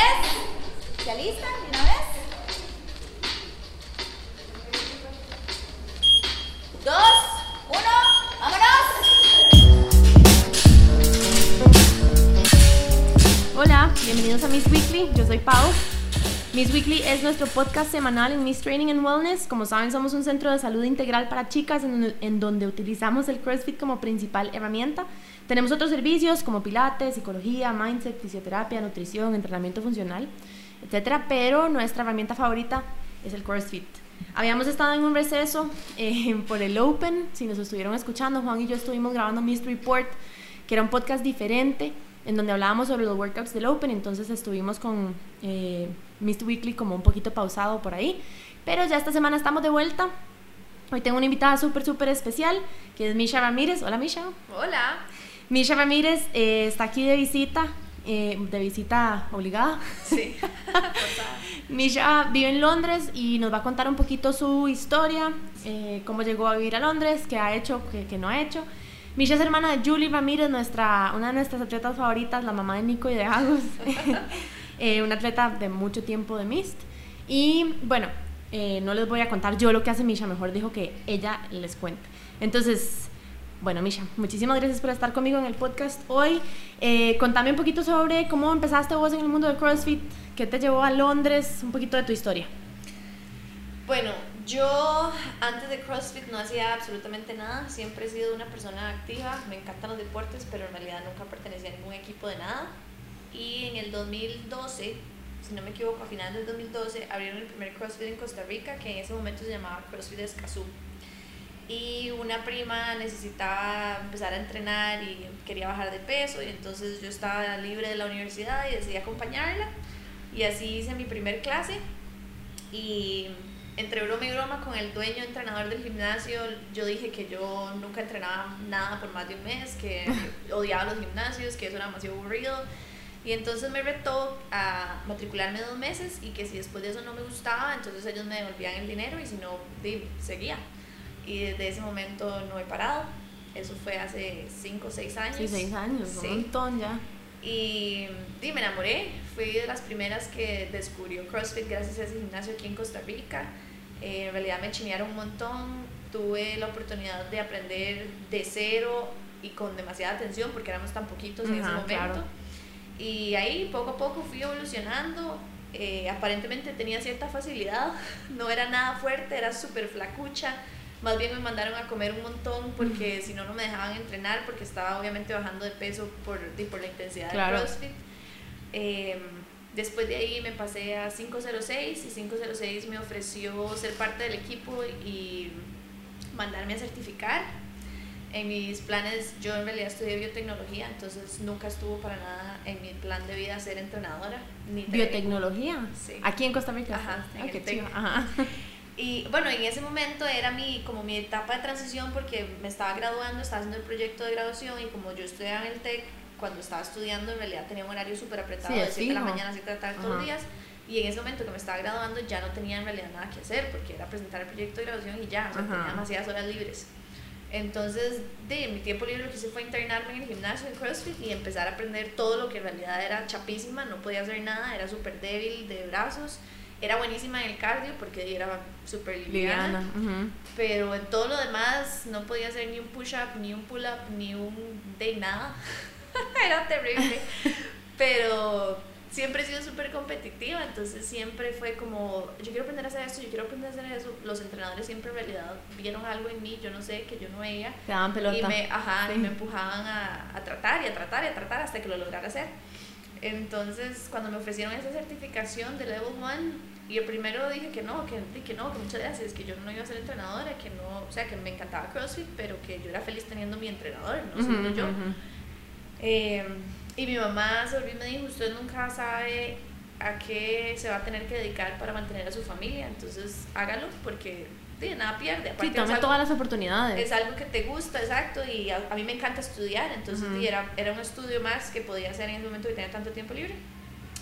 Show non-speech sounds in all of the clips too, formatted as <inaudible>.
10. ¿Se alistan una vez? 2, 1, vámonos. Hola, bienvenidos a Miss Weekly. Yo soy Pau. Miss Weekly es nuestro podcast semanal en Miss Training and Wellness. Como saben, somos un centro de salud integral para chicas en, en donde utilizamos el CrossFit como principal herramienta. Tenemos otros servicios como pilates, psicología, mindset, fisioterapia, nutrición, entrenamiento funcional, etcétera, pero nuestra herramienta favorita es el CrossFit. Habíamos estado en un receso eh, <laughs> por el Open, si nos estuvieron escuchando, Juan y yo estuvimos grabando Mist Report, que era un podcast diferente en donde hablábamos sobre los workouts del Open, entonces estuvimos con eh, Mist Weekly como un poquito pausado por ahí, pero ya esta semana estamos de vuelta. Hoy tengo una invitada súper, súper especial, que es Misha Ramírez. Hola, Misha. Hola. Misha Ramírez eh, está aquí de visita, eh, de visita obligada. Sí. <laughs> Misha vive en Londres y nos va a contar un poquito su historia, eh, cómo llegó a vivir a Londres, qué ha hecho, qué, qué no ha hecho. Misha es hermana de Julie Ramírez, nuestra, una de nuestras atletas favoritas, la mamá de Nico y de Agus, <laughs> eh, una atleta de mucho tiempo de Mist. Y bueno, no les voy a contar yo lo que hace Misha, mejor dijo que ella les cuente. Entonces, bueno, Misha, muchísimas gracias por estar conmigo en el podcast hoy. Eh, contame un poquito sobre cómo empezaste vos en el mundo del CrossFit, qué te llevó a Londres, un poquito de tu historia. Bueno, yo antes de CrossFit no hacía absolutamente nada, siempre he sido una persona activa, me encantan los deportes, pero en realidad nunca pertenecía a ningún equipo de nada. Y en el 2012, si no me equivoco, a finales del 2012, abrieron el primer CrossFit en Costa Rica, que en ese momento se llamaba CrossFit Escazú. Y una prima necesitaba empezar a entrenar y quería bajar de peso, y entonces yo estaba libre de la universidad y decidí acompañarla. Y así hice mi primer clase. Y entre broma y broma con el dueño entrenador del gimnasio, yo dije que yo nunca entrenaba nada por más de un mes, que <laughs> odiaba los gimnasios, que eso era demasiado aburrido. Y entonces me retó a matricularme dos meses y que si después de eso no me gustaba, entonces ellos me devolvían el dinero y si no, seguía. Y desde ese momento no he parado. Eso fue hace 5 o 6 años. Sí, seis años, Sí. un montón ya. Y, y me enamoré. Fui de las primeras que descubrió CrossFit gracias a ese gimnasio aquí en Costa Rica. Eh, en realidad me chinearon un montón. Tuve la oportunidad de aprender de cero y con demasiada atención porque éramos tan poquitos en ese Ajá, momento. claro. Y ahí poco a poco fui evolucionando. Eh, aparentemente tenía cierta facilidad. <laughs> No era nada fuerte, era súper flacucha. Más bien me mandaron a comer un montón porque si no, no me dejaban entrenar porque estaba obviamente bajando de peso por, por la intensidad Claro. del CrossFit. Eh, después de ahí me pasé a 506 y 506 me ofreció ser parte del equipo y mandarme a certificar. En mis planes, yo en realidad estudié biotecnología, entonces nunca estuvo para nada en mi plan de vida ser entrenadora. Ni Biotecnología. Sí. Aquí en Costa Rica. Ajá, en Ah, el. Ajá. Y bueno, en ese momento era mi, como mi etapa de transición porque me estaba graduando, estaba haciendo el proyecto de graduación y como yo estudiaba en el TEC, cuando estaba estudiando en realidad tenía un horario súper apretado Sí, de es 7 de la mañana a 7 de la tarde todos los Ajá. días. Y en ese momento que me estaba graduando ya no tenía en realidad nada que hacer porque era presentar el proyecto de graduación y ya, o sea, Ajá. tenía demasiadas horas libres. Entonces, de mi tiempo libre lo que hice fue internarme en el gimnasio de CrossFit y empezar a aprender todo lo que en realidad era chapísima, no podía hacer nada, era súper débil de brazos, era buenísima en el cardio porque era súper liviana, Liviana. ujú. pero en todo lo demás no podía hacer ni un push-up, ni un pull-up, ni un de nada. <laughs> era terrible. Pero siempre he sido súper competitiva, entonces siempre fue como, yo quiero aprender a hacer esto, yo quiero aprender a hacer eso. Los entrenadores siempre en realidad vieron algo en mí, yo no sé, que yo no veía. Te daban pelota. Y me, ajá, y Sí. me empujaban a, a tratar y a tratar y a tratar hasta que lo lograra hacer. Entonces, cuando me ofrecieron esa certificación de Level 1, yo primero dije que no, que, que no, que muchas gracias, que yo no iba a ser entrenadora, que no, o sea, que me encantaba CrossFit, pero que yo era feliz teniendo mi entrenador, no siendo yo. ujú. Eh, y mi mamá se volvió y me dijo, usted nunca sabe a qué se va a tener que dedicar para mantener a su familia, entonces hágalo porque de nada pierde. Sí, Aparte, es tome algo- todas las oportunidades. es algo que te gusta, exacto, y a, a mí me encanta estudiar, entonces Ujú. di, era, era un estudio más que podía hacer en ese momento que tenía tanto tiempo libre.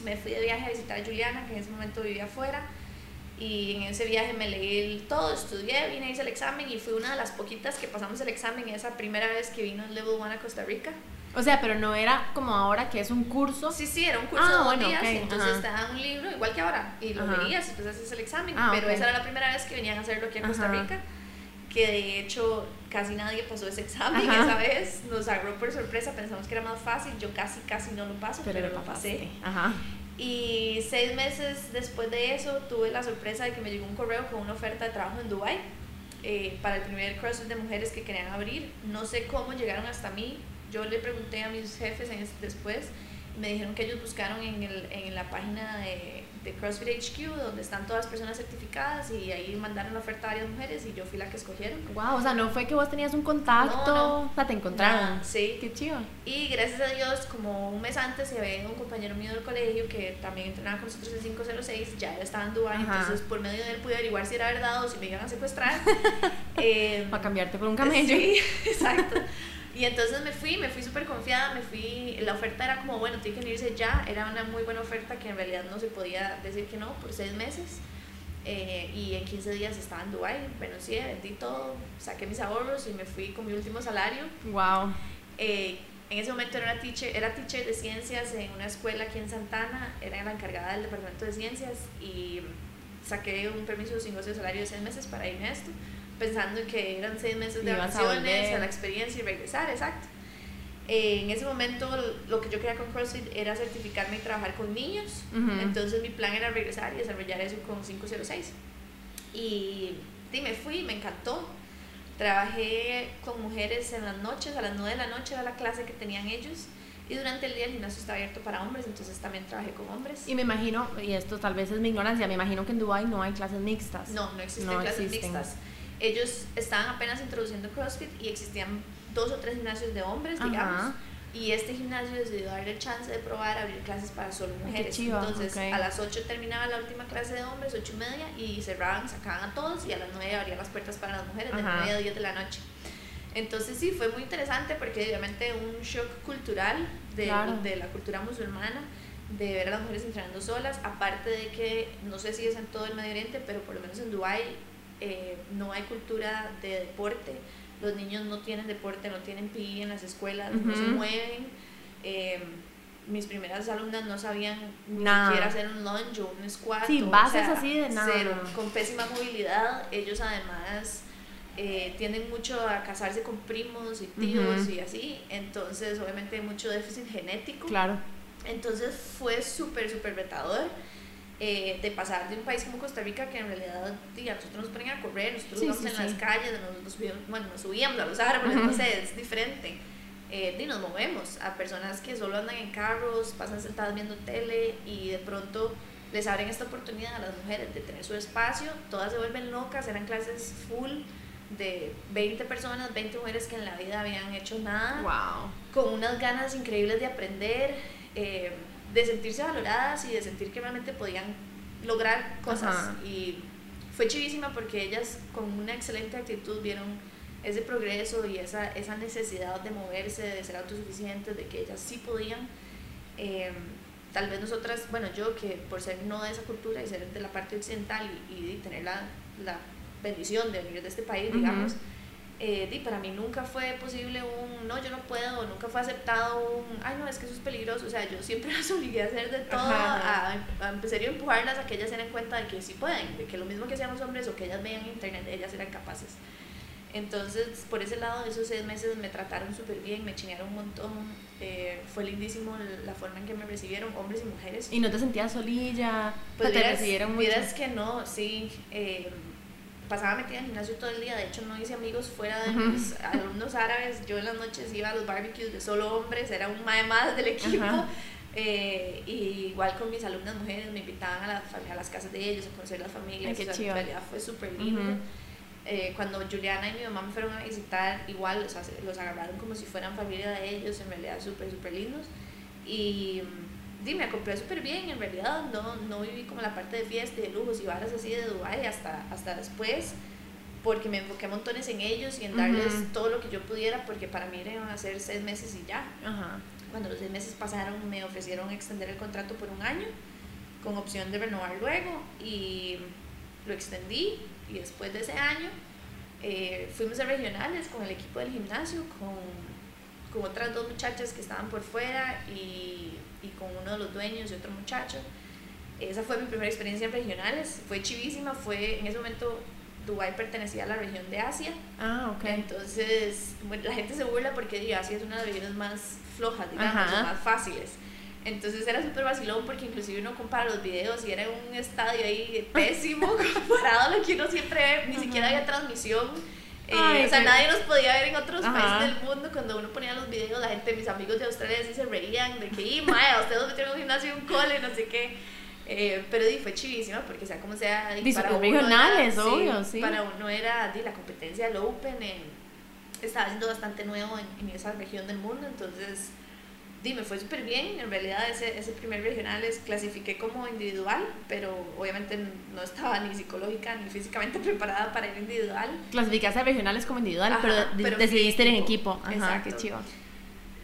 Me fui de viaje a visitar a Juliana, que en ese momento vivía afuera, y en ese viaje me leí el- todo, estudié, vine, hice el examen y fui una de las poquitas que pasamos el examen esa primera vez que vino el Level 1 a Costa Rica. O sea, pero no era como ahora que es un curso. Sí, sí, era un curso Ah, de dos bueno, días, ok, entonces ajá. te dan un libro, igual que ahora, y lo Ajá. leías y después haces el examen, Ah, pero ok. esa era la primera vez que venían a hacerlo aquí en Costa Ajá. Que de hecho casi nadie pasó ese examen Ajá. esa vez, nos agarró por sorpresa, pensamos que era más fácil, yo casi, casi no lo paso, pero, pero lo pasé. Ajá. Y seis meses después de eso tuve la sorpresa de que me llegó un correo con una oferta de trabajo en Dubai eh, para el primer CrossFit de mujeres que querían abrir. No sé cómo llegaron hasta mí. Yo le pregunté a mis jefes en después me dijeron que ellos buscaron en, el, en la página de, de CrossFit HQ donde están todas las personas certificadas y ahí mandaron la oferta a varias mujeres y yo fui la que escogieron. Wow, o sea, no fue que vos tenías un contacto, No, no. o sea, te encontraron. Nada, sí. Qué chido. Y gracias a Dios, como un mes antes, se ido un compañero mío del colegio que también entrenaba con nosotros en 506, ya él estaba en Dubái, entonces por medio de él pude averiguar si era verdad o si me iban a secuestrar. <laughs> Eh, Para cambiarte por un camello. Sí, <laughs> exacto. Y entonces me fui, me fui súper confiada, me fui, la oferta era como, bueno, tiene que irse ya, era una muy buena oferta que en realidad no se podía decir que no por seis meses. Eh, y en 15 días estaba en Dubái, renuncié, vendí todo, saqué mis ahorros y me fui con mi último salario. Wow. Eh, en ese momento era, una teacher, era teacher de ciencias en una escuela aquí en Santana, era la encargada del departamento de ciencias y saqué un permiso sin goce de salario de seis meses para irme a esto, pensando en que eran seis meses de a vacaciones, volver. a, la experiencia y regresar, exacto. Eh, en ese momento lo que yo quería con CrossFit era certificarme y trabajar con niños, Ujú. entonces mi plan era regresar y desarrollar eso con 506. Y sí, me fui, me encantó. Trabajé con mujeres en las noches, a las 9 de la noche era la clase que tenían ellos. Y durante el día el gimnasio está abierto para hombres, entonces también trabajé con hombres. Y me imagino, y esto tal vez es mi ignorancia, me imagino que en Dubai no hay clases mixtas. No, no existen No clases existen. mixtas. Ellos estaban apenas introduciendo CrossFit y existían dos o tres gimnasios de hombres, Ajá. digamos. Y este gimnasio decidió darle el chance de probar abrir clases para solo mujeres. chiva, Entonces, ok. a las 8 terminaba la última clase de hombres, 8 y media, y cerraban, sacaban a todos, y a las 9 abrían las puertas para las mujeres, de Ajá. 9 a 10 de la noche. Entonces, sí, fue muy interesante porque obviamente un shock cultural de, Claro. de la cultura musulmana, de ver a las mujeres entrenando solas, aparte de que, no sé si es en todo el Medio Oriente, pero por lo menos en Dubái eh, no hay cultura de deporte, los niños no tienen deporte, no tienen PI en las escuelas, no se mueven. Eh, mis primeras alumnas no sabían ni siquiera hacer un lunge o un squat. Sí, o bases sea, así de nada. Cero, con pésima movilidad. Ellos además eh, tienden mucho a casarse con primos y tíos y así. Entonces, obviamente, hay mucho déficit genético. Claro. Entonces fue súper, súper retador eh, de pasar de un país como Costa Rica que en realidad diga, nosotros nos ponen a correr, nosotros Sí, vamos sí, en sí. las calles, nos, subíamos, bueno, nos subíamos a los árboles, no sé, es diferente. Eh, y nos movemos a personas que solo andan en carros, pasan sentadas viendo tele y de pronto les abren esta oportunidad a las mujeres de tener su espacio, todas se vuelven locas, eran clases full de 20 personas, 20 mujeres que en la vida habían hecho nada Wow. con unas ganas increíbles de aprender, eh, de sentirse valoradas y de sentir que realmente podían lograr cosas. Ajá. Y fue chivísima porque ellas con una excelente actitud vieron ese progreso y esa, esa necesidad de moverse, de ser autosuficientes, de que ellas sí podían. Eh, tal vez nosotras, bueno, yo que por ser no de esa cultura y ser de la parte occidental y, y tener la, la bendición de venir de este país, digamos, eh, di, para mí nunca fue posible un no, yo no puedo, nunca fue aceptado un ay, no, es que eso es peligroso. O sea, yo siempre <laughs> las obligué a hacer de todo, a, a empezar a empujarlas a que ellas se den cuenta de que sí pueden, de que lo mismo que hacíamos hombres o que ellas veían en internet, ellas eran capaces. Entonces, por ese lado, esos seis meses me trataron súper bien, me chingaron un montón. eh, fue lindísimo la forma en que me recibieron, hombres y mujeres. Y no te sentías solilla, Pues o te vieras, recibieron mucho. vieras que no, sí. eh, pasaba metida en el gimnasio todo el día. De hecho, no hice amigos fuera de Ujú. mis alumnos árabes. Yo en las noches iba a los barbecues de solo hombres, era un mae más del equipo. Ajá. Eh, y igual con mis alumnas mujeres me invitaban a, la a las casas de ellos a conocer las familias. Ay, o sea, en realidad fue súper lindo. Eh, cuando Juliana y mi mamá me fueron a visitar, igual o sea, los agarraron como si fueran familia de ellos, en realidad súper, súper lindos. Y di, me acoplé súper bien, en realidad no, no viví como la parte de fiesta y de lujos y varas así de Dubái hasta, hasta después, porque me enfoqué montones en ellos y en darles Ujú. todo lo que yo pudiera, porque para mí iban a ser seis meses y ya. Ajá. Cuando los seis meses pasaron me ofrecieron extender el contrato por un año con opción de renovar luego y lo extendí y después de ese año eh, fuimos a regionales con el equipo del gimnasio, con, con otras dos muchachas que estaban por fuera y, y con uno de los dueños y otro muchacho. Esa fue mi primera experiencia en regionales, fue chivísima, fue en ese momento Dubái pertenecía a la región de Asia, Ah, ok. entonces bueno, la gente se burla porque digo, Asia es una de las regiones más flojas, digamos, o más fáciles. Entonces era súper vacilón porque inclusive uno compara los videos y era un estadio ahí pésimo <laughs> comparado a lo que uno siempre ve, ni siquiera había transmisión. Eh, Ay, o sea, nadie nos podía ver en otros Ajá. países del mundo. Cuando uno ponía los videos, la gente, mis amigos de Australia, sí se reían de que, maya, ustedes metieron un gimnasio y un cole, no sé qué. Eh, pero di, fue chivísima porque, sea como sea, di, para uno regionales, era, obvio, sí. Para uno era di, la competencia del Open, en, estaba siendo bastante nuevo en, en esa región del mundo, entonces di, me fue súper bien. En realidad, ese, ese primer regionales clasifiqué como individual, pero obviamente no estaba ni psicológica ni físicamente <laughs> preparada para ir individual. Clasificaste a regionales como individual, Ajá, pero, pero decidiste ir en equipo. Ajá, Exacto. qué chido.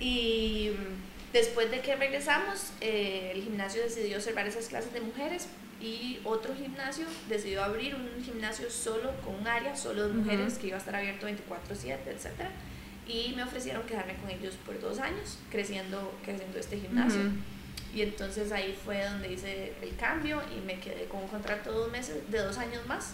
Y mm, después de que regresamos, eh, el gimnasio decidió cerrar esas clases de mujeres y otro gimnasio decidió abrir un gimnasio solo con un área solo de mujeres que iba a estar abierto 24/7, etc. Y me ofrecieron quedarme con ellos por dos años, creciendo, creciendo este gimnasio. Y entonces ahí fue donde hice el cambio y me quedé con un contrato de dos meses, de dos años más.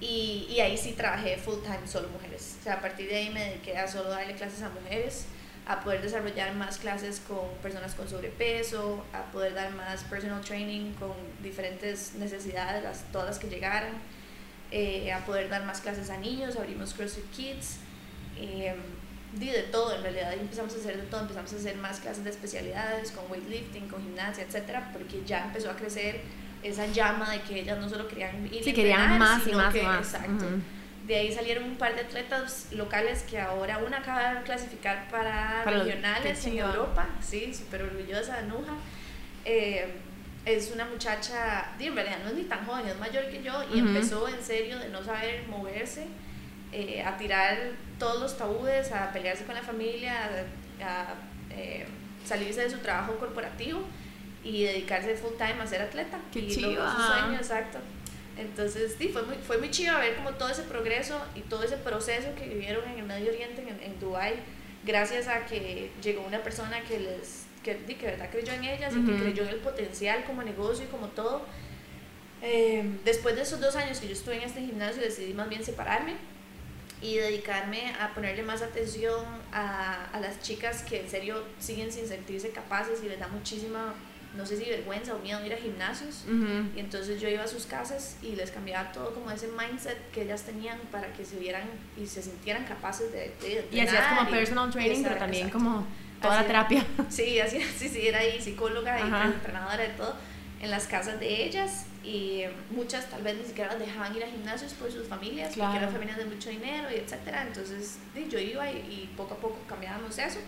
Y, y ahí sí trabajé full time solo mujeres. O sea, a partir de ahí me dediqué a solo darle clases a mujeres, a poder desarrollar más clases con personas con sobrepeso, a poder dar más personal training con diferentes necesidades, las, todas las que llegaran, eh, a poder dar más clases a niños, abrimos CrossFit Kids, eh, di de todo en realidad, y empezamos a hacer de todo, empezamos a hacer más clases de especialidades, con weightlifting, con gimnasia, etcétera, porque ya empezó a crecer esa llama de que ellas no solo querían ir Sí, a querían entrenar, más y sino más y que- más. Exacto. Ujú. De ahí salieron un par de atletas locales que ahora una acaba de clasificar para, Para regionales en. Europa, sí, súper orgullosa, Nuja. Eh, es una muchacha, en realidad no es ni tan joven, es mayor que yo y Ujú. empezó en serio de no saber moverse, eh, a tirar todos los tabúes, a pelearse con la familia, a, a, eh, salirse de su trabajo corporativo y dedicarse full time a ser atleta. Qué y logró su chiva. sueño, exacto. Entonces, sí, fue muy, fue muy chido ver como todo ese progreso y todo ese proceso que vivieron en el Medio Oriente, en, en Dubái, gracias a que llegó una persona que les, que, que verdad creyó en ellas y Ujú. que creyó en el potencial como negocio y como todo. Eh, después de esos dos años que yo estuve en este gimnasio, decidí más bien separarme y dedicarme a ponerle más atención a, a las chicas que en serio siguen sin sentirse capaces y les da muchísima, no sé si vergüenza o miedo ir a gimnasios. Y entonces yo iba a sus casas y les cambiaba todo como ese mindset que ellas tenían para que se vieran y se sintieran capaces de, de Y hacías como personal training, pero también exacto. como toda la terapia. <laughs> Sí, así, sí, sí, era ahí psicóloga y entrenadora de todo en las casas de ellas y muchas tal vez ni siquiera las dejaban ir a gimnasios por sus familias, porque eran familias de mucho dinero y etcétera. Entonces yo iba y, y poco a poco cambiábamos eso.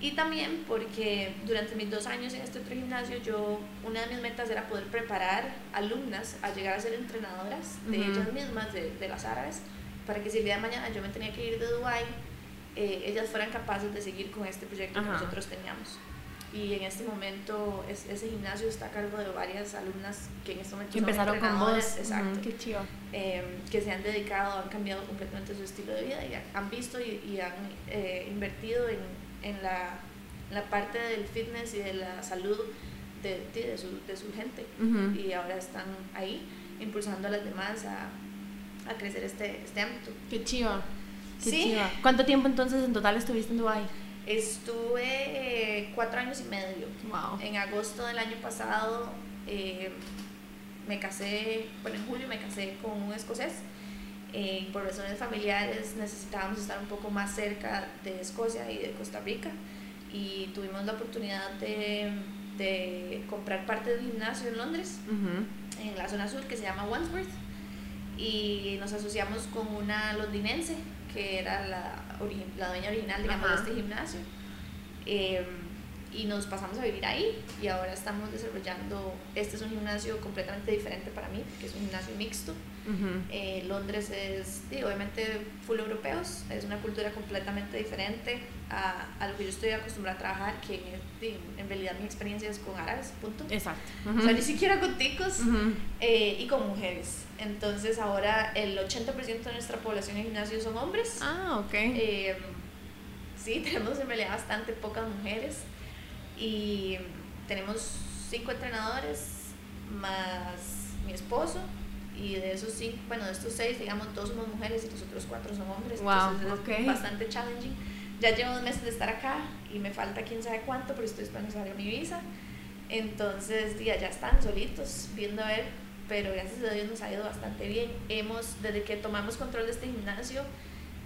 Y también porque durante mis dos años en este otro gimnasio, yo, una de mis metas era poder preparar alumnas a llegar a ser entrenadoras de ellas mismas, de, de las árabes, para que si el día de mañana yo me tenía que ir de Dubái, eh, ellas fueran capaces de seguir con este proyecto que nosotros teníamos. Y en este momento es- ese gimnasio está a cargo de varias alumnas que en este momento son empezaron con vos. exacto, Ujú, Qué chido. eh, que se han dedicado, han cambiado completamente su estilo de vida y ha- han visto y, y han eh, invertido en, en la, la parte del fitness y de la salud de, de, de su, de su gente. Ujú. Y ahora están ahí impulsando a las demás a, a crecer este, este ámbito. Qué chiva. Qué Sí. chiva. ¿Cuánto tiempo entonces en total estuviste en Dubai? Estuve eh, cuatro años y medio. Wow. En agosto del año pasado eh, me casé, bueno, en julio me casé con un escocés. Eh, por razones familiares necesitábamos estar un poco más cerca de Escocia y de Costa Rica y tuvimos la oportunidad de, de comprar parte de un gimnasio en Londres, en la zona sur, que se llama Wandsworth y nos asociamos con una londinense que era la, la dueña original digamos, de este gimnasio. Eh, y nos pasamos a vivir ahí y ahora estamos desarrollando, este es un gimnasio completamente diferente para mí, que es un gimnasio mixto. Ujú. Eh, Londres es, sí, obviamente, full europeos, es una cultura completamente diferente a, a lo que yo estoy acostumbrada a trabajar, que en, sí, en realidad mi experiencia es con árabes, punto. Exacto. O sea, ni siquiera con ticos Ujú. eh, y con mujeres. Entonces ahora el 80% de nuestra población en gimnasio son hombres. Ah, ok. Eh, sí, <laughs> tenemos en realidad bastante pocas mujeres y tenemos cinco entrenadores más mi esposo y de esos cinco, bueno, de estos seis, digamos, dos somos mujeres y los otros cuatro son hombres. Wow, entonces ok. es bastante challenging. Ya llevo dos meses de estar acá y me falta quién sabe cuánto, pero estoy esperando salga mi visa. Entonces, ya, ya están solitos viendo a ver, pero gracias a Dios nos ha ido bastante bien. Hemos, desde que tomamos control de este gimnasio,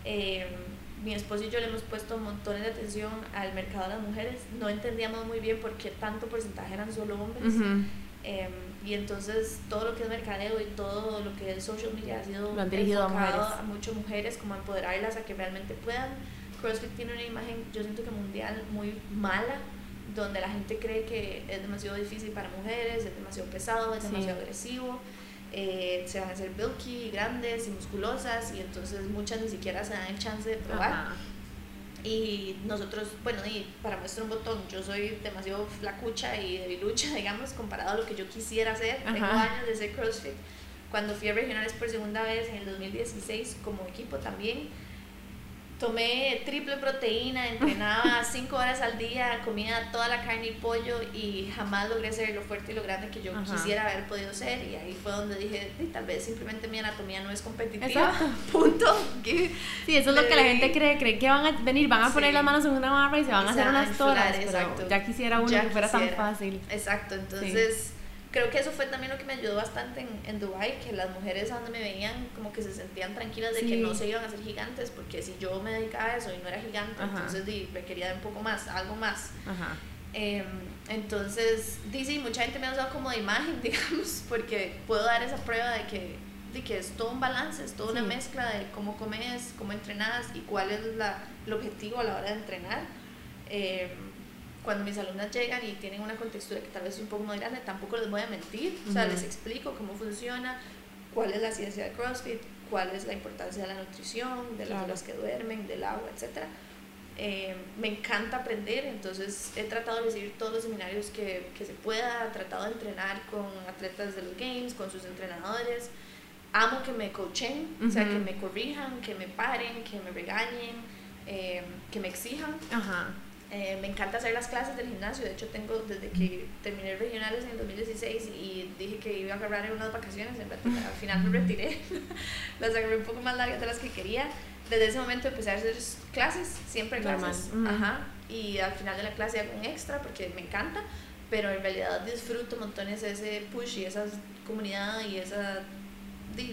eh, mi esposo y yo le hemos puesto montones de atención al mercado de las mujeres. No entendíamos muy bien por qué tanto porcentaje eran solo hombres. Ujú. Eh, y entonces todo lo que es mercadeo y todo lo que es social media ha sido Lo han dirigido a mujeres. a muchas mujeres, como a empoderarlas a que realmente puedan. CrossFit tiene una imagen, yo siento que mundial, muy mala, donde la gente cree que es demasiado difícil para mujeres, es demasiado pesado, es Sí. demasiado agresivo, eh, se van a hacer bulky, grandes y musculosas, y entonces muchas ni siquiera se dan el chance de probar. Ajá. Y nosotros, bueno, y para muestra un botón, yo soy demasiado flacucha y debilucha, <laughs> digamos, comparado a lo que yo quisiera hacer. Tengo Ajá. años de hacer CrossFit. Cuando fui a regionales por segunda vez en el 2016 como equipo también, tomé triple proteína, entrenaba <laughs> cinco horas al día, comía toda la carne y pollo y jamás logré ser lo fuerte y lo grande que yo Ajá. quisiera haber podido ser. Y ahí fue donde dije, "Sí, tal vez simplemente mi anatomía no es competitiva. Exacto. <laughs> Punto. Sí, eso es lo que la gente cree, cree que van a venir, van a poner las manos en una barra y se van Y a hacer unas toras, exacto. ya quisiera uno Ya que fuera tan fácil. Exacto, entonces creo que eso fue también lo que me ayudó bastante en, en Dubai que las mujeres a donde me veían como que se sentían tranquilas de que no se iban a hacer gigantes, porque si yo me dedicaba a eso y no era gigante, Ajá. entonces di, requería de un poco más, algo más. Ajá. Em, entonces, di, sí, mucha gente me ha usado como de imagen, <laughs> digamos, porque puedo dar esa prueba de que, de que es todo un balance, es toda una mezcla de cómo comes, cómo entrenas y cuál es la, el objetivo a la hora de entrenar. Em, cuando mis alumnas llegan y tienen una contextura que tal vez es un poco más grande, tampoco les voy a mentir, o sea, les explico cómo funciona, cuál es la ciencia de CrossFit, cuál es la importancia de la nutrición, de las Claro. horas que duermen, del agua, etcétera. Eh, me encanta aprender, entonces he tratado de recibir todos los seminarios que, que se pueda, he tratado de entrenar con atletas de los games, con sus entrenadores. Amo que me coachen, o sea, que me corrijan, que me paren, que me regañen, eh, que me exijan. Ajá. Eh, me encanta hacer las clases del gimnasio, de hecho tengo desde que terminé regionales en el 2016 y dije que iba a agarrar en unas vacaciones, en realidad, al final me retiré, <laughs> las agarré un poco más largas de las que quería. Desde ese momento empecé a hacer clases, siempre Normal. clases, Ujú. ajá, y al final de la clase hago un extra porque me encanta, pero en realidad disfruto montones ese push y esa comunidad y esa,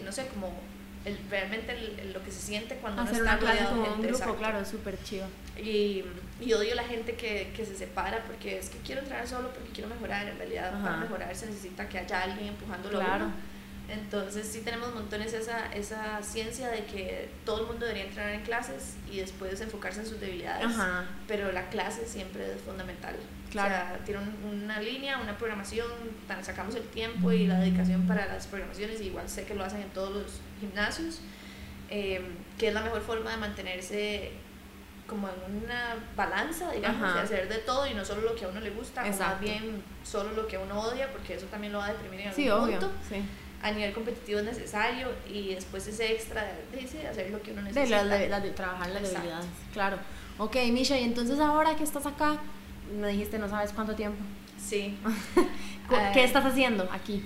no sé, como el, realmente el- el- lo que se siente cuando uno Hacer está una clase un gente, grupo, exacto. claro, es súper chido. Y, y odio la gente que, que se separa porque es que quiero entrenar solo porque quiero mejorar. En realidad, para Ajá. mejorar se necesita que haya alguien empujándolo Claro. uno. Entonces, sí tenemos montones esa, esa ciencia de que todo el mundo debería entrenar en clases y después enfocarse en sus debilidades. Ajá. Pero la clase siempre es fundamental. Claro. O sea, tiene un- una línea, una programación, sacamos el tiempo y la dedicación para las programaciones, igual sé que lo hacen en todos los gimnasios, eh, que es la mejor forma de mantenerse como en una balanza, digamos, Ajá. de hacer de todo y no solo lo que a uno le gusta, o más bien solo lo que a uno odia, porque eso también lo va a deprimir en algún Sí, obvio. punto. Sí. A nivel competitivo es necesario y después ese extra de, de- de hacer lo que uno De, necesita. las de, las de trabajar las Exacto. debilidades, claro. Ok, Misha, y entonces ahora que estás acá, me dijiste no sabes cuánto tiempo. Sí. <laughs> ¿Qué estás haciendo aquí?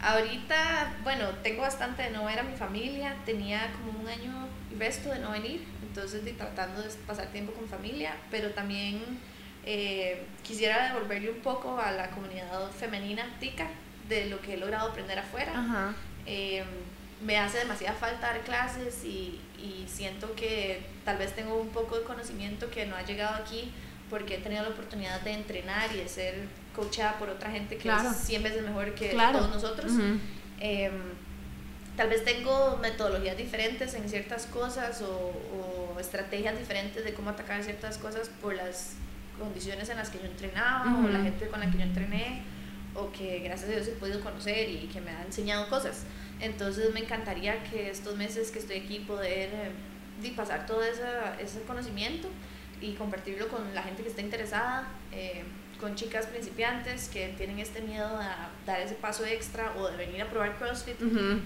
Ahorita, bueno, tengo bastante de no ver a mi familia, tenía como un año y resto de no venir, entonces de, tratando de pasar tiempo con familia, pero también eh, quisiera devolverle un poco a la comunidad femenina tica de lo que he logrado aprender afuera. Ajá. Eh, me hace demasiada falta dar clases y, y siento que tal vez tengo un poco de conocimiento que no ha llegado aquí porque he tenido la oportunidad de entrenar y de ser coachada por otra gente que Claro. es 100 veces mejor que Claro. todos nosotros. Ujú. Em, tal vez tengo metodologías diferentes en ciertas cosas o, o estrategias diferentes de cómo atacar ciertas cosas por las condiciones en las que yo entrenaba o Ujú. la gente con la que yo entrené o que gracias a Dios he podido conocer y que me ha enseñado cosas. Entonces me encantaría que estos meses que estoy aquí poder eh, pasar todo esa- ese conocimiento y compartirlo con la gente que esté interesada. eh, con chicas principiantes que tienen este miedo a dar ese paso extra o de venir a probar CrossFit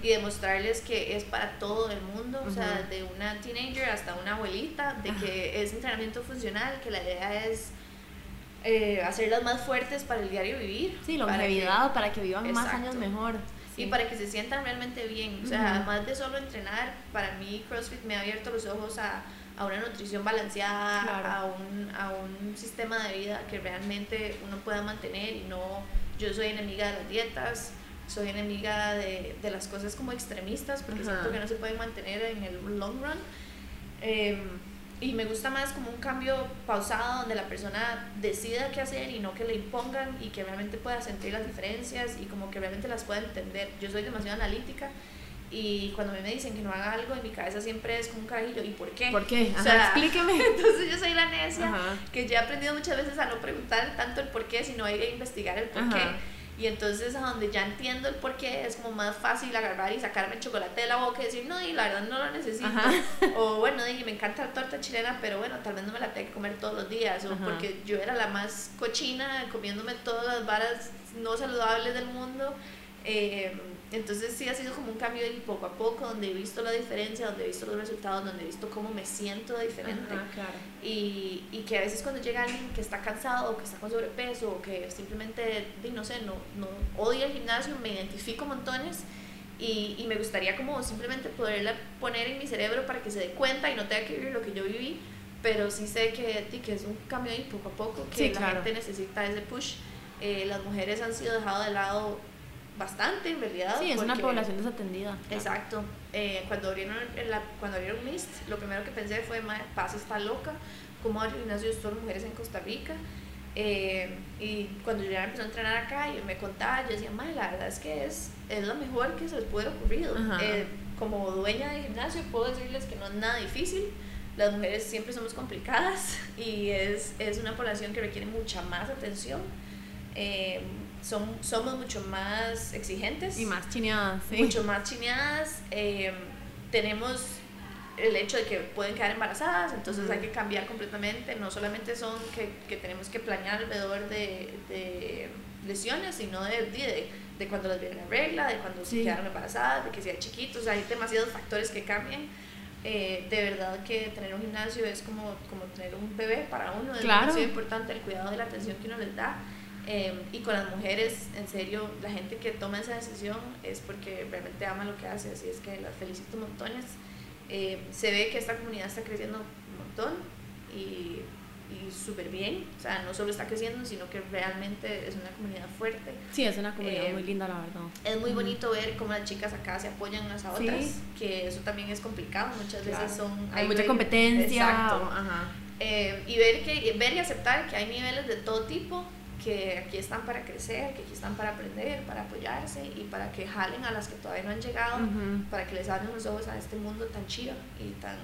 y demostrarles que es para todo el mundo, o sea, de una teenager hasta una abuelita, de que es entrenamiento funcional, que la idea es eh, hacerlas más fuertes para el diario vivir. Sí, para que- longevidad para que vivan más años mejor. y para que se sientan realmente bien. O sea, Ujú. además de solo entrenar, para mí CrossFit me ha abierto los ojos a, a una nutrición balanceada, Claro. a, un, a un sistema de vida que realmente uno pueda mantener y no, yo soy enemiga de las dietas, soy enemiga de, de las cosas como extremistas, porque Ajá. siento que no se pueden mantener en el long run. Em, y me gusta más como un cambio pausado donde la persona decida qué hacer y no que le impongan y que realmente pueda sentir las diferencias y como que realmente las pueda entender. Yo soy demasiado analítica y cuando a mí me dicen que no haga algo en mi cabeza siempre es como un carajillo, ¿y por qué? ¿Por qué? O sea, explíqueme. <laughs> Entonces yo soy la necia Ajá. que ya he aprendido muchas veces a no preguntar tanto el por qué, sino a ir a investigar el por qué. Ajá. Y entonces a donde ya entiendo el por qué es como más fácil agarrar y sacarme el chocolate de la boca y decir, no, y la verdad no lo necesito. <laughs> O bueno, dije, me encanta la torta chilena, pero bueno, tal vez no me la tengo que comer todos los días. O porque yo era la más cochina comiéndome todas las varas no saludables del mundo. Eh, entonces sí ha sido como un cambio y poco a poco, donde he visto la diferencia, donde he visto los resultados, donde he visto cómo me siento diferente. Ajá, claro. Y, y que a veces cuando llega alguien que está cansado o que está con sobrepeso o que simplemente, no sé, no, no odia el gimnasio, me identifico montones y, y me gustaría como simplemente poderla poner en mi cerebro para que se dé cuenta y no tenga que vivir lo que yo viví, pero sí sé que, que es un cambio ahí poco a poco, que Sí, la claro. gente necesita ese push. Eh, las mujeres han sido dejadas de lado bastante en realidad. Sí, es una porque- población desatendida. Exacto. Eh, cuando, abrieron la, cuando abrieron MIST, lo primero que pensé fue, "Mae, Paz está loca, ¿cómo abre gimnasios solo mujeres en Costa Rica? Eh, y cuando yo ya empecé a entrenar acá y me contaba, yo decía, Mae, la verdad es que es, es lo mejor que se les puede ocurrido. Ajá. Eh, como dueña de gimnasio puedo decirles que no es nada difícil. Las mujeres siempre somos complicadas <laughs> y es, es una población que requiere mucha más atención. Eh, son, somos mucho más exigentes Y más chineadas, sí. mucho más chineadas. eh, tenemos el hecho de que pueden quedar embarazadas, entonces hay que cambiar completamente. No solamente son que, que tenemos que planear alrededor de, de lesiones, sino de, de, de cuando las vienen en regla, de cuando se Sí. quedaron embarazadas, de que sean chiquitos. hay demasiados factores que cambian. Eh, de verdad que tener un gimnasio es como, como tener un bebé para uno, es Claro. demasiado importante el cuidado y la atención que uno les da. Eh, y con las mujeres, en serio, la gente que toma esa decisión es porque realmente ama lo que hace, así es que las felicito montones. Eh, se ve que esta comunidad está creciendo un montón y, y súper bien, o sea, no solo está creciendo, sino que realmente es una comunidad fuerte. Sí, es una comunidad Eh, muy linda, la verdad. Es muy bonito ver cómo las chicas acá se apoyan unas a Sí. otras, que eso también es complicado, muchas veces Claro. son... Hay mucha re- competencia. Exacto. Ajá. Y ver, que, ver y aceptar que hay niveles de todo tipo, que aquí están para crecer, que aquí están para aprender, para apoyarse y para que jalen a las que todavía no han llegado, Ujú. para que les abran los ojos a este mundo tan chido y tan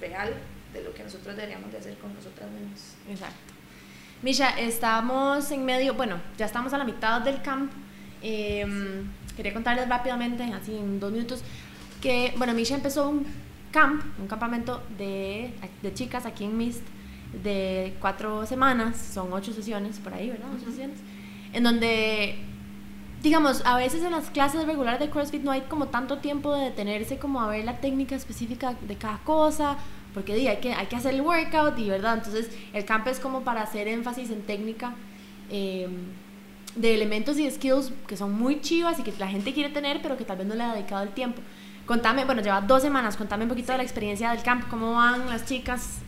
real de lo que nosotros deberíamos de hacer con nosotras mismas. Exacto. Misha, estamos en medio, bueno, ya estamos a la mitad del camp. Eh, Quería contarles rápidamente, así en dos minutos, que, bueno, Misha empezó un camp, un campamento de, de chicas aquí en Mist de cuatro semanas, son ocho sesiones por ahí, ¿verdad? Ocho sesiones, en donde, digamos, a veces en las clases regulares de CrossFit no hay como tanto tiempo de detenerse como a ver la técnica específica de cada cosa, porque di, hay, que, hay que hacer el workout y, ¿verdad? Entonces el camp es como para hacer énfasis en técnica. eh, de elementos y skills que son muy chivas y que la gente quiere tener, pero que tal vez no le ha dedicado el tiempo. Contame, bueno, lleva dos semanas, contame un poquito de la experiencia del camp, cómo van las chicas,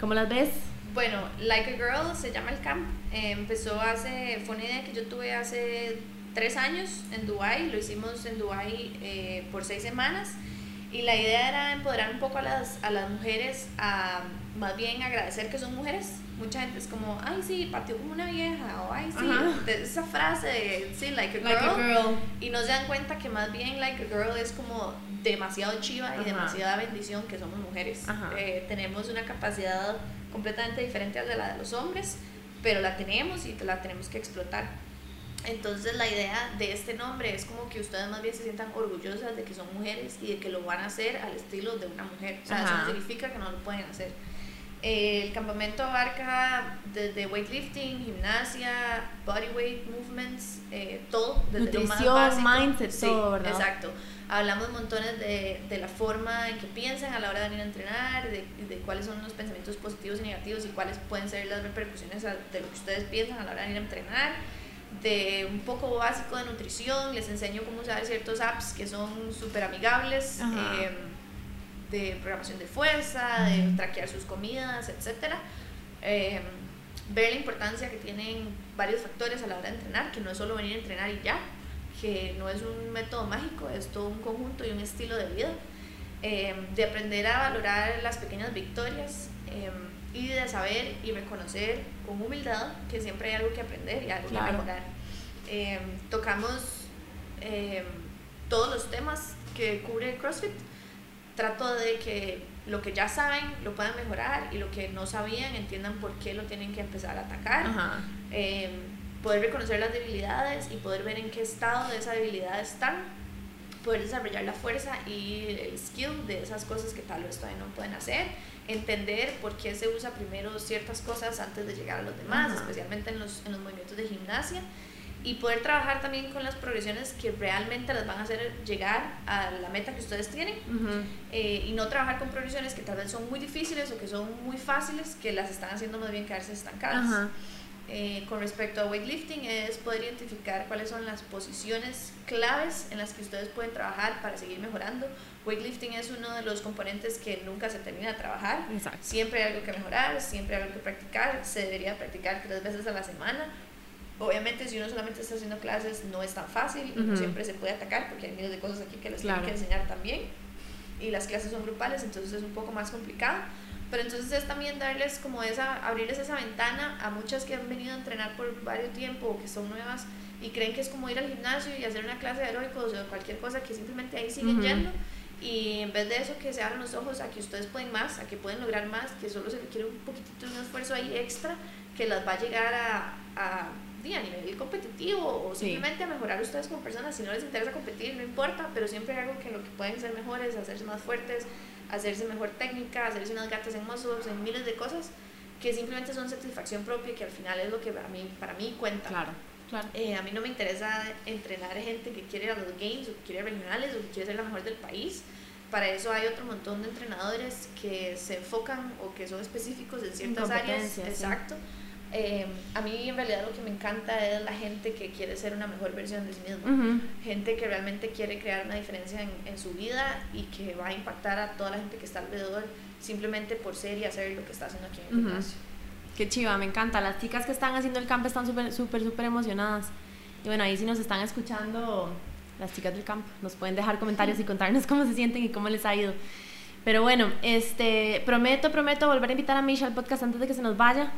cómo las ves. Bueno, Like a Girl se llama el camp. Eh, empezó hace, fue una idea que yo tuve hace tres años en Dubai. Lo hicimos en Dubai eh, por seis semanas. Y la idea era empoderar un poco a las, a las mujeres a más bien agradecer que son mujeres. Mucha gente es como, ay, sí, partió como una vieja. O ay, sí, de- esa frase de, sí, like a girl. Like a girl. Y no se dan cuenta que más bien Like a Girl es como demasiado chiva y Ajá. demasiada bendición que somos mujeres. Eh, tenemos una capacidad completamente diferente a la de los hombres, pero la tenemos y la tenemos que explotar. Entonces la idea de este nombre es como que ustedes más bien se sientan orgullosas de que son mujeres y de que lo van a hacer al estilo de una mujer. O sea, eso Ajá. no significa que no lo pueden hacer. El campamento abarca desde weightlifting, gimnasia, bodyweight movements, eh, todo. Desde lo más Nutrición, básico. mindset, Sí, todo, ¿verdad? Exacto. Hablamos montones de, de la forma en que piensan a la hora de venir a entrenar, de, de cuáles son los pensamientos positivos y negativos y cuáles pueden ser las repercusiones a- de lo que ustedes piensan a la hora de venir a entrenar, de un poco básico de nutrición, les enseño cómo usar ciertos apps que son súper amigables, eh, de programación de fuerza, de traquear sus comidas, etc. Eh, ver la importancia que tienen varios factores a la hora de entrenar, que no es solo venir a entrenar y ya, que no es un método mágico, es todo un conjunto y un estilo de vida, eh, de aprender a valorar las pequeñas victorias eh, y de saber y reconocer con humildad que siempre hay algo que aprender y algo Claro. que mejorar. Eh, tocamos todos los temas que cubre CrossFit. Trato de que lo que ya saben lo puedan mejorar y lo que no sabían entiendan por qué lo tienen que empezar a atacar poder reconocer las debilidades y poder ver en qué estado de esa debilidad están, poder desarrollar la fuerza y el skill de esas cosas que tal vez todavía no pueden hacer, entender por qué se usa primero ciertas cosas antes de llegar a los demás, Ajá. especialmente en los, en los movimientos de gimnasia. Y poder trabajar también con las progresiones que realmente les van a hacer llegar a la meta que ustedes tienen Ujú. eh, y no trabajar con progresiones que tal vez son muy difíciles o que son muy fáciles, que las están haciendo más bien quedarse estancadas. Ajá. Eh, con respecto a weightlifting es poder identificar cuáles son las posiciones claves en las que ustedes pueden trabajar para seguir mejorando. Weightlifting es uno de los componentes que nunca se termina de trabajar. Exacto. Siempre hay algo que mejorar, siempre hay algo que practicar, se debería practicar tres veces a la semana. Obviamente si uno solamente está haciendo clases no es tan fácil, y no siempre se puede atacar porque hay miles de cosas aquí que les Claro. tienen que enseñar también. Y las clases son grupales, entonces es un poco más complicado. Pero entonces es también darles como esa, abrirles esa ventana a muchas que han venido a entrenar por varios tiempo o que son nuevas y creen que es como ir al gimnasio y hacer una clase de aeróbicos o cualquier cosa que simplemente ahí siguen Ujú. yendo y en vez de eso que se abran los ojos a que ustedes pueden más, a que pueden lograr más, que solo se requiere un poquitito de un esfuerzo ahí extra que las va a llegar a, a, a nivel competitivo o Sí. simplemente a mejorar ustedes como personas. Si no les interesa competir, no importa, pero siempre hay algo que lo que pueden ser mejores, hacerse más fuertes, hacerse mejor técnica, hacerse unas gatas en muscles, en miles de cosas que simplemente son satisfacción propia que al final es lo que a mí, para mí cuenta. Claro, claro. Eh, a mí no me interesa entrenar gente que quiere ir a los games o que quiere regionales o que quiere ser la mejor del país. Para eso hay otro montón de entrenadores que se enfocan o que son específicos en ciertas áreas. sí. Exacto. Eh, a mí en realidad lo que me encanta es la gente que quiere ser una mejor versión de sí misma. Gente que realmente quiere crear una diferencia en, en su vida y que va a impactar a toda la gente que está alrededor simplemente por ser y hacer lo que está haciendo aquí en el gimnasio. Qué chiva, me encanta. Las chicas que están haciendo el camp están súper, súper, súper emocionadas. Y bueno, ahí si nos están escuchando las chicas del camp, nos pueden dejar comentarios y <laughs> contarnos cómo se sienten y cómo les ha ido. Pero bueno, este, prometo, prometo volver a invitar a Misha al podcast antes de que se nos vaya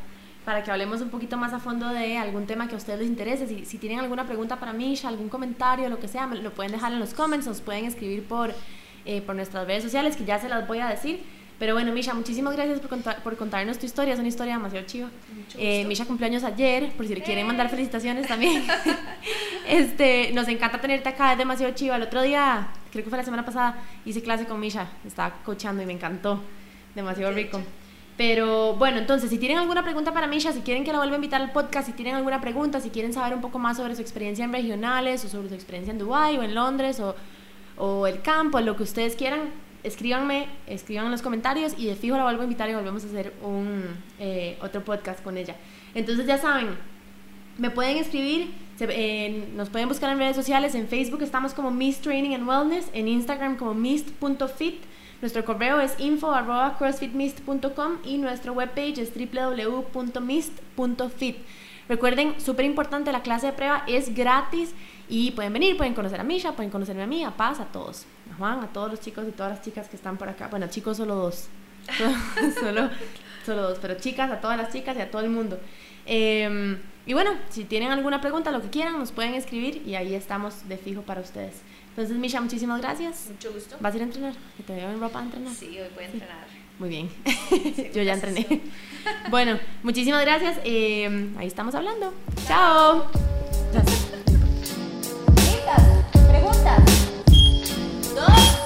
para que hablemos un poquito más a fondo de algún tema que a ustedes les interese. Si, si tienen alguna pregunta para Misha, algún comentario, lo que sea, lo pueden dejar en los comments, nos pueden escribir por, eh, por nuestras redes sociales, que ya se las voy a decir. Pero bueno, Misha, muchísimas gracias por, contar- por contarnos tu historia, es una historia demasiado chiva. Eh. Misha cumpleaños ayer, por si le quieren ¡Eh! mandar felicitaciones también. <laughs> este, nos encanta tenerte acá, es demasiado chiva. El otro día, creo que fue la semana pasada, hice clase con Misha, estaba coachando y me encantó. Demasiado rico. Pero bueno, entonces, si tienen alguna pregunta para Misha, si quieren que la vuelva a invitar al podcast, si tienen alguna pregunta, si quieren saber un poco más sobre su experiencia en regionales o sobre su experiencia en Dubai o en Londres o, o el campo, lo que ustedes quieran, escríbanme, escriban en los comentarios y de fijo la vuelvo a invitar y volvemos a hacer un, eh, otro podcast con ella. Entonces ya saben, me pueden escribir, en- nos pueden buscar en redes sociales, en Facebook estamos como Miss Training and Wellness, en Instagram como mist.fit, nuestro correo es info arroba crossfitmist.com y nuestro webpage es www.mist.fit. Recuerden, súper importante, la clase de prueba es gratis y pueden venir, pueden conocer a Misha, pueden conocerme a mí, a Paz, a todos, a Juan, a todos los chicos y todas las chicas que están por acá. Bueno, chicos solo dos, <laughs> solo, solo dos, pero chicas, a todas las chicas y a todo el mundo. Eh, y bueno, si tienen alguna pregunta, lo que quieran, nos pueden escribir y ahí estamos de fijo para ustedes. Entonces, Misha, muchísimas gracias. Mucho gusto. ¿Vas a ir a entrenar? Que te veo en ropa a entrenar. Sí, hoy voy a entrenar. Muy bien. <laughs> Yo ya entrené. bueno, muchísimas gracias. Eh, ahí estamos hablando. Chao. Gracias. Preguntas. Dos.